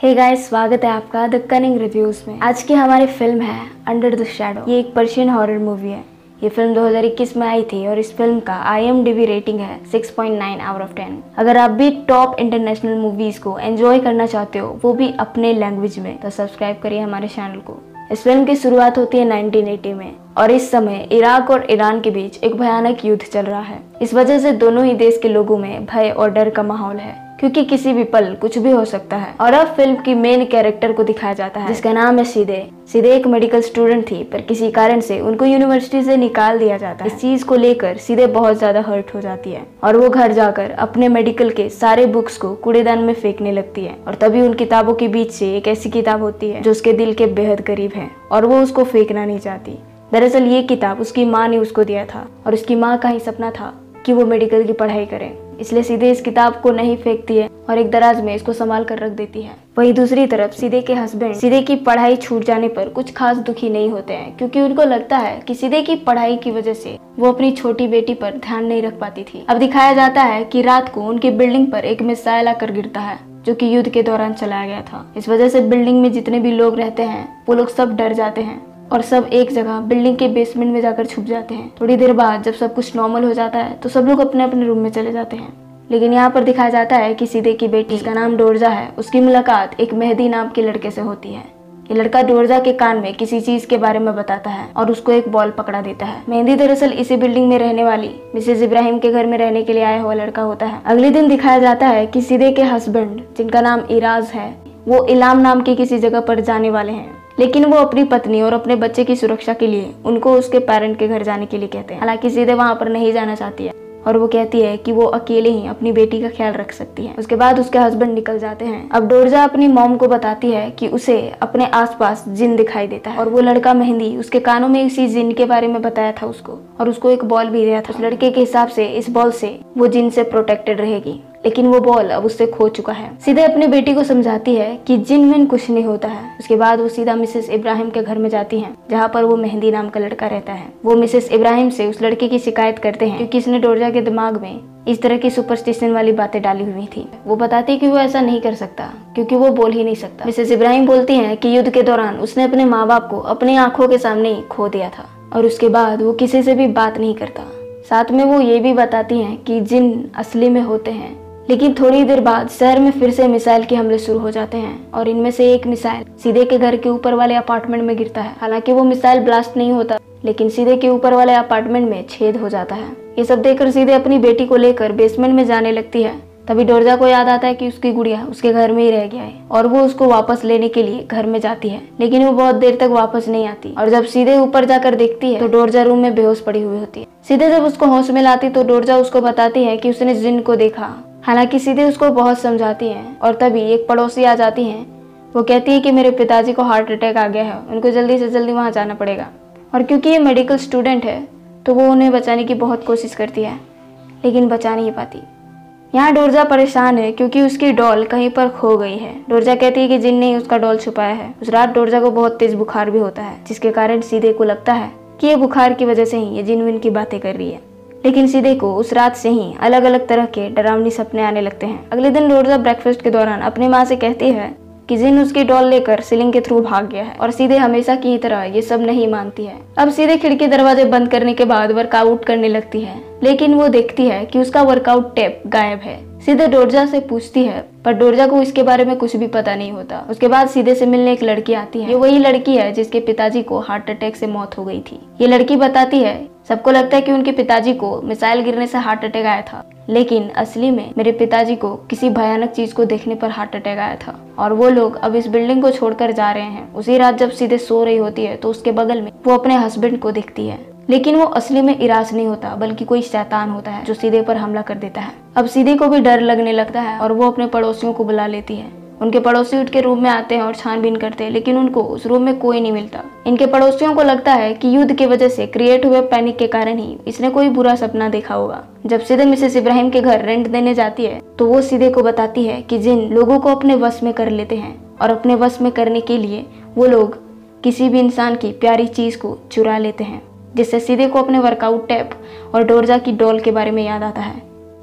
हे hey guys स्वागत है आपका द कनिंग रिव्यूज़ में। आज की हमारी फ़िल्म है अंडर द शैडो ये एक पर्शियन हॉरर मूवी है। ये फ़िल्म 2021 में आई थी और इस फ़िल्म का आई रेटिंग है 6.9 आउट ऑफ़ 10 अगर आप भी टॉप इंटरनेशनल मूवीज़ को एंजॉय करना चाहते हो, वो भी अपने लैंग्वेज में तो सब्सक्राइब करिए हमारे चैनल को। इस फ़िल्म की शुरुआत होती है 1980 में और इस समय इराक और ईरान के बीच एक भयानक युद्ध चल रहा है। इस वजह से दोनों ही देश के लोगों में भय और डर का माहौल है। क्योंकि किसी भी पल कुछ भी हो सकता है। और अब फ़िल्म की मेन कैरेक्टर को दिखाया जाता है। जिसका नाम है सीधे। सीधे एक मेडिकल स्टूडेंट थी, पर किसी कारण से उनको यूनिवर्सिटी से निकाल दिया जाता है। इस चीज़ को लेकर सीधे बहुत ज़्यादा हर्ट हो जाती है। और वो घर जाकर अपने मेडिकल के सारे बुक्स को कूड़ेदान में फेंकने लगती है। और तभी उन किताबों के बीच से एक ऐसी किताब होती है, जो उसके दिल के बेहद करीब है। और वो उसको फेंकना नहीं चाहती। दरअसल ये किताब उसकी माँ ने उसको दिया था। और उसकी माँ का ही सपना था कि वो मेडिकल की पढ़ाई करे। इसलिए सीधे इस किताब को नहीं फेंकती है और एक दराज में इसको संभाल कर रख देती है। वही दूसरी तरफ़ सीधे के हस्बैंड सीधे की पढ़ाई छूट जाने पर कुछ खास दुखी नहीं होते हैं, क्योंकि उनको लगता है कि सीधे की पढ़ाई की वजह से वो अपनी छोटी बेटी पर ध्यान नहीं रख पाती थी। अब दिखाया जाता है कि रात को उनकी बिल्डिंग पर एक मिसाइल आकर गिरता है, जो कि युद्ध के दौरान चलाया गया था। इस वजह से बिल्डिंग में जितने भी लोग रहते हैं, वो लोग सब डर जाते हैं। और सब एक जगह बिल्डिंग के बेसमेंट में जाकर छुप जाते हैं। थोड़ी देर बाद जब सब कुछ नॉर्मल हो जाता है तो सब लोग अपने अपने रूम में चले जाते हैं। लेकिन यहाँ पर दिखाया जाता है कि सीधे की बेटी जिसका नाम डोरजा है। उसकी मुलाकात एक मेहदी नाम के लड़के से होती है। ये लड़का डोरजा के कान में किसी चीज़ के बारे में बताता है और उसको एक बॉल पकड़ा देता है। मेहंदी दरअसल इसी बिल्डिंग में रहने वाली मिसेज इब्राहिम के घर में रहने के लिए आया हुआ लड़का होता है। अगले दिन दिखाया जाता है कि सीधे के हस्बैंड जिनका नाम इराज है वो इलाम नाम की किसी जगह पर जाने वाले हैं। लेकिन वो अपनी पत्नी और अपने बच्चे की सुरक्षा के लिए उनको उसके पेरेंट के घर जाने के लिए कहते हैं। हालाँकि सीधे वहाँ पर नहीं जाना चाहती है और वो कहती है कि वो अकेले ही अपनी बेटी का ख्याल रख सकती है। उसके बाद उसके हस्बैंड निकल जाते हैं। अब डोरजा अपनी मॉम को बताती है कि उसे अपने आसपास जिन दिखाई देता है। और वो लड़का मेहंदी उसके कानों में इसी जिन के बारे में बताया था उसको। और उसको एक बॉल भी दिया था। उस लड़के के हिसाब से इस बॉल से वो जिन से प्रोटेक्टेड रहेगी। लेकिन वो बॉल अब उससे खो चुका है। सीधे अपनी बेटी को समझाती है कि जिन में कुछ नहीं होता है। उसके बाद वो सीधा मिसेस इब्राहिम के घर में जाती हैं, जहाँ पर वो मेहंदी नाम का लड़का रहता है। वो मिसेस इब्राहिम से उस लड़के की शिकायत करते हैं, क्योंकि इसने डोरजा के दिमाग में इस तरह की सुपरस्टिशन वाली बातें डाली हुई थी। वो बताती है कि वो ऐसा नहीं कर सकता, क्योंकि वो बोल ही नहीं सकता। मिसेस इब्राहिम बोलती हैं कि युद्ध के दौरान उसने अपने माँ बाप को अपनी आँखों के सामने ही खो दिया था, और उसके बाद वो किसी से भी बात नहीं करता। साथ में वो ये भी बताती हैं कि जिन असली में होते हैं लेकिन थोड़ी देर बाद शहर में फिर से मिसाइल के हमले शुरू हो जाते हैं और इनमें से एक मिसाइल सीधे के घर के ऊपर वाले अपार्टमेंट में गिरता है। हालाँकि वो मिसाइल ब्लास्ट नहीं होता, लेकिन सीधे के ऊपर वाले अपार्टमेंट में छेद हो जाता है। ये सब देखकर सीधे अपनी बेटी को लेकर बेसमेंट में जाने लगती है। तभी डोरजा को याद आता है कि उसकी गुड़िया उसके घर में ही रह गया है और वो उसको वापस लेने के लिए घर में जाती है। लेकिन वो बहुत देर तक वापस नहीं आती और जब सीधे ऊपर जाकर देखती है तो डोरजा रूम में बेहोश पड़ी हुई होती है। सीधे जब उसको होश में लाती तो डोरजा उसको बताती है कि उसने जिन को देखा हालाँकि सीधे उसको बहुत समझाती हैं और तभी एक पड़ोसी आ जाती हैं। वो कहती है कि मेरे पिताजी को हार्ट अटैक आ गया है, उनको जल्दी से जल्दी वहाँ जाना पड़ेगा। और क्योंकि ये मेडिकल स्टूडेंट है तो वो उन्हें बचाने की बहुत कोशिश करती है, लेकिन बचा नहीं पाती। यहाँ डोरजा परेशान है क्योंकि उसकी डॉल कहीं पर खो गई है। डोरजा कहती है कि जिन ने उसका डॉल छुपाया है, उस रात डोरजा को बहुत तेज बुखार भी होता है, जिसके कारण सीधे को लगता है कि ये बुखार की वजह से ही ये जिन विन की बातें कर रही है। लेकिन सीधे को उस रात से ही अलग अलग तरह के डरावनी सपने आने लगते हैं। अगले दिन रोजा ब्रेकफास्ट के दौरान अपनी माँ से कहती है कि जिन उसकी डॉल लेकर सीलिंग के थ्रू भाग गया है और सीधे हमेशा की तरह ये सब नहीं मानती है। अब सीधे खिड़की दरवाजे बंद करने के बाद वर्कआउट करने लगती है, लेकिन वो देखती है कि उसका वर्कआउट टेप गायब है। सीधे डोरजा से पूछती है, पर डोरजा को इसके बारे में कुछ भी पता नहीं होता। उसके बाद सीधे से मिलने एक लड़की आती है। ये वही लड़की है जिसके पिताजी को हार्ट अटैक से मौत हो गई थी। ये लड़की बताती है सबको लगता है कि उनके पिताजी को मिसाइल गिरने से हार्ट अटैक आया था। लेकिन असली में मेरे पिताजी को किसी भयानक चीज़ को देखने पर हार्ट अटैक आया था। और वो लोग अब इस बिल्डिंग को छोड़कर जा रहे हैं। उसी रात जब सीधे सो रही होती है तो उसके बगल में वो अपने हस्बैंड को देखती है। लेकिन वो असली में इराज नहीं होता, बल्कि कोई शैतान होता है जो सीधे पर हमला कर देता है। अब सीधे को भी डर लगने लगता है और वो अपने पड़ोसियों को बुला लेती है। उनके पड़ोसी उठ के रूम में आते हैं और छानबीन करते हैं, लेकिन उनको उस रूम में कोई नहीं मिलता। इनके पड़ोसियों को लगता है कि युद्ध की वजह से क्रिएट हुए पैनिक के कारण ही इसने कोई बुरा सपना देखा होगा। जब सीधे मिसेस इब्राहिम के घर रेंट देने जाती है तो वो सीधे को बताती है कि जिन लोगों को अपने वश में कर लेते हैं और अपने वश में करने के लिए वो लोग किसी भी इंसान की प्यारी चीज़ को चुरा लेते हैं, जिससे सीधे को अपने वर्कआउट टैप और डोरजा की डॉल के बारे में याद आता है।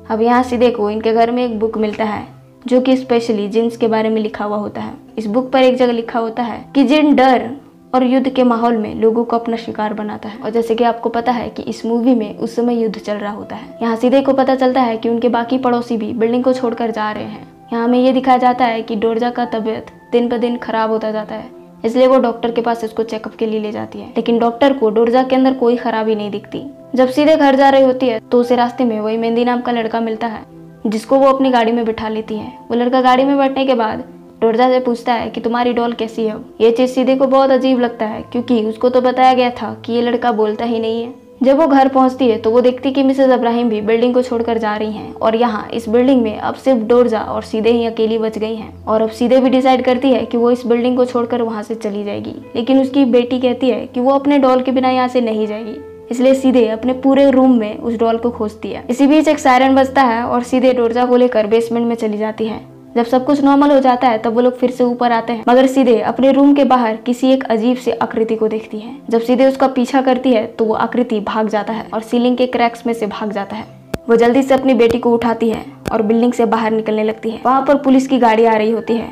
अब यहाँ सीधे को इनके घर में एक बुक मिलता है जो कि स्पेशली जिन्स के बारे में लिखा हुआ होता है। इस बुक पर एक जगह लिखा होता है कि जिन डर और युद्ध के माहौल में लोगों को अपना शिकार बनाता है। और जैसे कि आपको पता है कि इस मूवी में उस समय युद्ध चल रहा होता है। यहाँ सीधे को पता चलता है कि उनके बाकी पड़ोसी भी बिल्डिंग को छोड़कर जा रहे हैं। यहाँ हमें ये दिखाया जाता है कि डोरजा का तबियत दिन ब दिन खराब होता जाता है, इसलिए वो डॉक्टर के पास इसको चेकअप के लिए ले जाती है। लेकिन डॉक्टर को डोरजा के अंदर कोई खराबी नहीं दिखती। जब सीधे घर जा रही होती है तो उसे रास्ते में वही मेहंदी नाम का लड़का मिलता है। जिसको वो अपनी गाड़ी में बिठा लेती है। वो लड़का गाड़ी में बैठने के बाद डोरजा से पूछता है कि तुम्हारी डॉल कैसी है? ये चीज़ सीधे को बहुत अजीब लगता है, क्योंकि उसको तो बताया गया था कि ये लड़का बोलता ही नहीं है। जब वो घर पहुँचती है तो वो देखती कि मिसेज अब्राहिम भी बिल्डिंग को छोड़कर जा रही हैं और यहाँ इस बिल्डिंग में अब सिर्फ़ डोरजा और सीधे ही अकेली बच गई हैं और अब सीधे भी डिसाइड करती है कि वो इस बिल्डिंग को छोड़कर वहाँ से चली जाएगी। लेकिन उसकी बेटी कहती है कि वो अपने डॉल के बिना यहाँ से नहीं जाएगी। इसलिए सीधे अपने पूरे रूम में उस डॉल को खोजती है। इसी बीच एक सायरन बजता है और सीधे डोरजा को लेकर बेसमेंट में चली जाती है। जब सब कुछ नॉर्मल हो जाता है, तब वो लोग फिर से ऊपर आते हैं, मगर सीधे अपने रूम के बाहर किसी एक अजीब से आकृति को देखती है। जब सीधे उसका पीछा करती है तो वो आकृति भाग जाता है और सीलिंग के क्रैक्स में से भाग जाता है। वो जल्दी से अपनी बेटी को उठाती है और बिल्डिंग से बाहर निकलने लगती है। वहाँ पर पुलिस की गाड़ी आ रही होती है,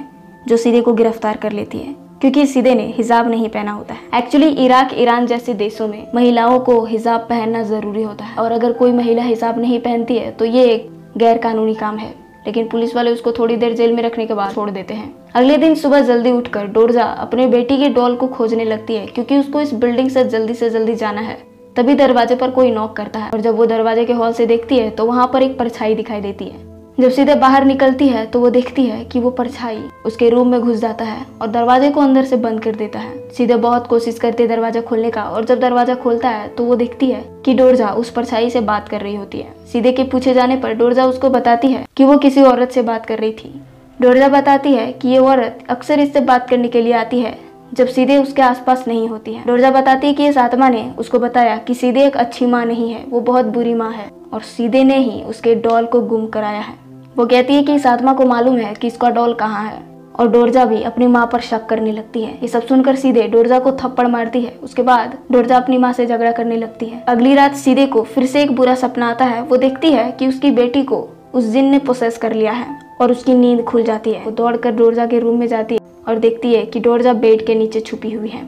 जो सीधे को गिरफ़्तार कर लेती है। क्योंकि सीधे ने हिजाब नहीं पहना होता है। एक्चुअली इराक, ईरान जैसे देशों में महिलाओं को हिजाब पहनना ज़रूरी होता है। और अगर कोई महिला हिजाब नहीं पहनती है तो ये एक गैर कानूनी काम है। लेकिन पुलिस वाले उसको थोड़ी देर जेल में रखने के बाद छोड़ देते हैं। अगले दिन सुबह जल्दी उठकर डोरजा अपने बेटी के डॉल को खोजने लगती है, क्योंकि उसको इस बिल्डिंग से जल्दी से जल्दी जाना है। तभी दरवाजे पर कोई नॉक करता है और जब वो दरवाजे के हॉल से देखती है तो वहाँ पर एक परछाई दिखाई देती है। जब सीधे बाहर निकलती है तो वो देखती है कि वो परछाई उसके रूम में घुस जाता है और दरवाजे को अंदर से बंद कर देता है। सीधे बहुत कोशिश करती है दरवाज़ा खोलने का और जब दरवाज़ा खोलता है तो वो देखती है कि डोरजा उस परछाई से बात कर रही होती है। सीधे के पूछे जाने पर डोरजा उसको बताती है कि वो किसी औरत से बात कर रही थी। डोरजा बताती है कि ये औरत अक्सर इससे बात करने के लिए आती है, जब सीधे उसके आसपास नहीं होती है। डोरजा बताती है कि इस आत्मा ने उसको बताया कि सीधे एक अच्छी माँ नहीं है, वो बहुत बुरी माँ है और सीधे ने ही उसके डॉल को गुम कराया है। वो कहती है कि इस आत्मा को मालूम है कि इसका डॉल कहाँ है, और डोरजा भी अपनी माँ पर शक करने लगती है। ये सब सुनकर सीधे डोरजा को थप्पड़ मारती है। उसके बाद डोरजा अपनी माँ से झगड़ा करने लगती है। अगली रात सीधे को फिर से एक बुरा सपना आता है। वो देखती है कि उसकी बेटी को उस जिन ने प्रोसेस कर लिया है, और उसकी नींद खुल जाती है। वो दौड़कर डोरजा के रूम में जाती है और देखती है कि डोरजा बेड के नीचे छुपी हुई है।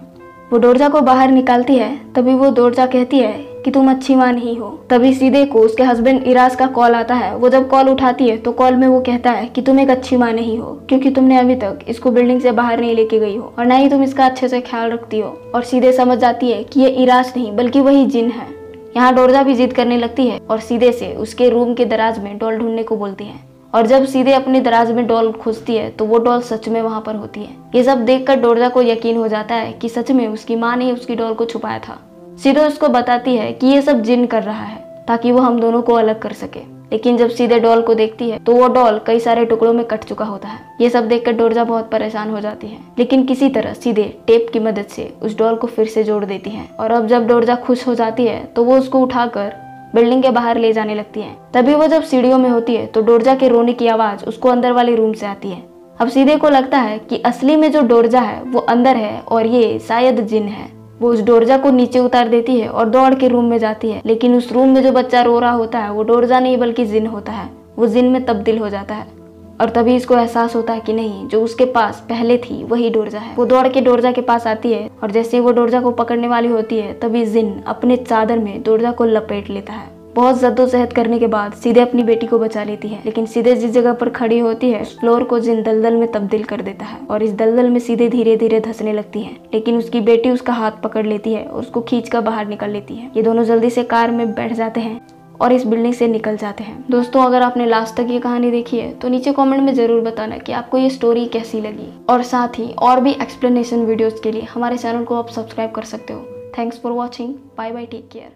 वो डोरजा को बाहर निकालती है, तभी वो डोरजा कहती है कि तुम अच्छी माँ नहीं हो। तभी सीधे को उसके हस्बैंड इराज का कॉल आता है। वो जब कॉल उठाती है तो कॉल में वो कहता है कि तुम एक अच्छी माँ नहीं हो, क्योंकि तुमने अभी तक इसको बिल्डिंग से बाहर नहीं लेके गई हो, और ना ही तुम इसका अच्छे से ख्याल रखती हो। और सीधे समझ जाती है कि ये इराज नहीं, बल्कि वही जिन है। यहाँ डोरजा भी जिद करने लगती है, और सीधे से उसके रूम के दराज में डॉल ढूँढने को बोलती है। और जब सीधे अपने दराज में डॉल खोजती है तो वो डॉल सच में वहाँ पर होती है। ये सब देखकर डोरजा को यकीन हो जाता है कि सच में उसकी माँ ने उसकी डॉल को छुपाया था। सीधे उसको बताती है कि ये सब जिन कर रहा है, ताकि वो हम दोनों को अलग कर सके। लेकिन जब सीधे डॉल को देखती है तो वो डॉल कई सारे टुकड़ों में कट चुका होता है। ये सब देखकर डोरजा बहुत परेशान हो जाती है। लेकिन किसी तरह सीधे टेप की मदद से उस डॉल को फिर से जोड़ देती है। और अब जब डोरजा खुश हो जाती है तो वो उसको उठाकर बिल्डिंग के बाहर ले जाने लगती है। तभी वो जब सीढ़ियों में होती है तो डोरजा के रोने की आवाज़ उसको अंदर वाले रूम से आती है। अब सीधे को लगता है कि असली में जो डोरजा है, वो अंदर है और ये शायद जिन है। वो उस डोरजा को नीचे उतार देती है और दौड़ के रूम में जाती है। लेकिन उस रूम में जो बच्चा रो रहा होता है, वो डोरजा नहीं, बल्कि जिन होता है। वो जिन में तब्दील हो जाता है। और तभी इसको एहसास होता है कि नहीं, जो उसके पास पहले थी, वही डोरजा है। वो दौड़ के डोरजा के पास आती है और जैसे वो डोरजा को पकड़ने वाली होती है, तभी जिन अपने चादर में डोरजा को लपेट लेता है। बहुत जद्दोजहद करने के बाद सीधे अपनी बेटी को बचा लेती है, लेकिन सीधे जिस जगह पर खड़ी होती है फ्लोर को जिन दलदल में तब्दील कर देता है और इस दलदल में सीधे धीरे धीरे धसने लगती है। लेकिन उसकी बेटी उसका हाथ पकड़ लेती है और उसको खींच कर बाहर निकल लेती है। ये दोनों जल्दी से कार में बैठ जाते हैं। और इस बिल्डिंग से निकल जाते हैं। दोस्तों, अगर आपने लास्ट तक ये कहानी देखी है तो नीचे कमेंट में ज़रूर बताना कि आपको ये स्टोरी कैसी लगी। और साथ ही और भी एक्सप्लेनेशन वीडियोस के लिए हमारे चैनल को आप सब्सक्राइब कर सकते हो। Thanks for watching bye bye take care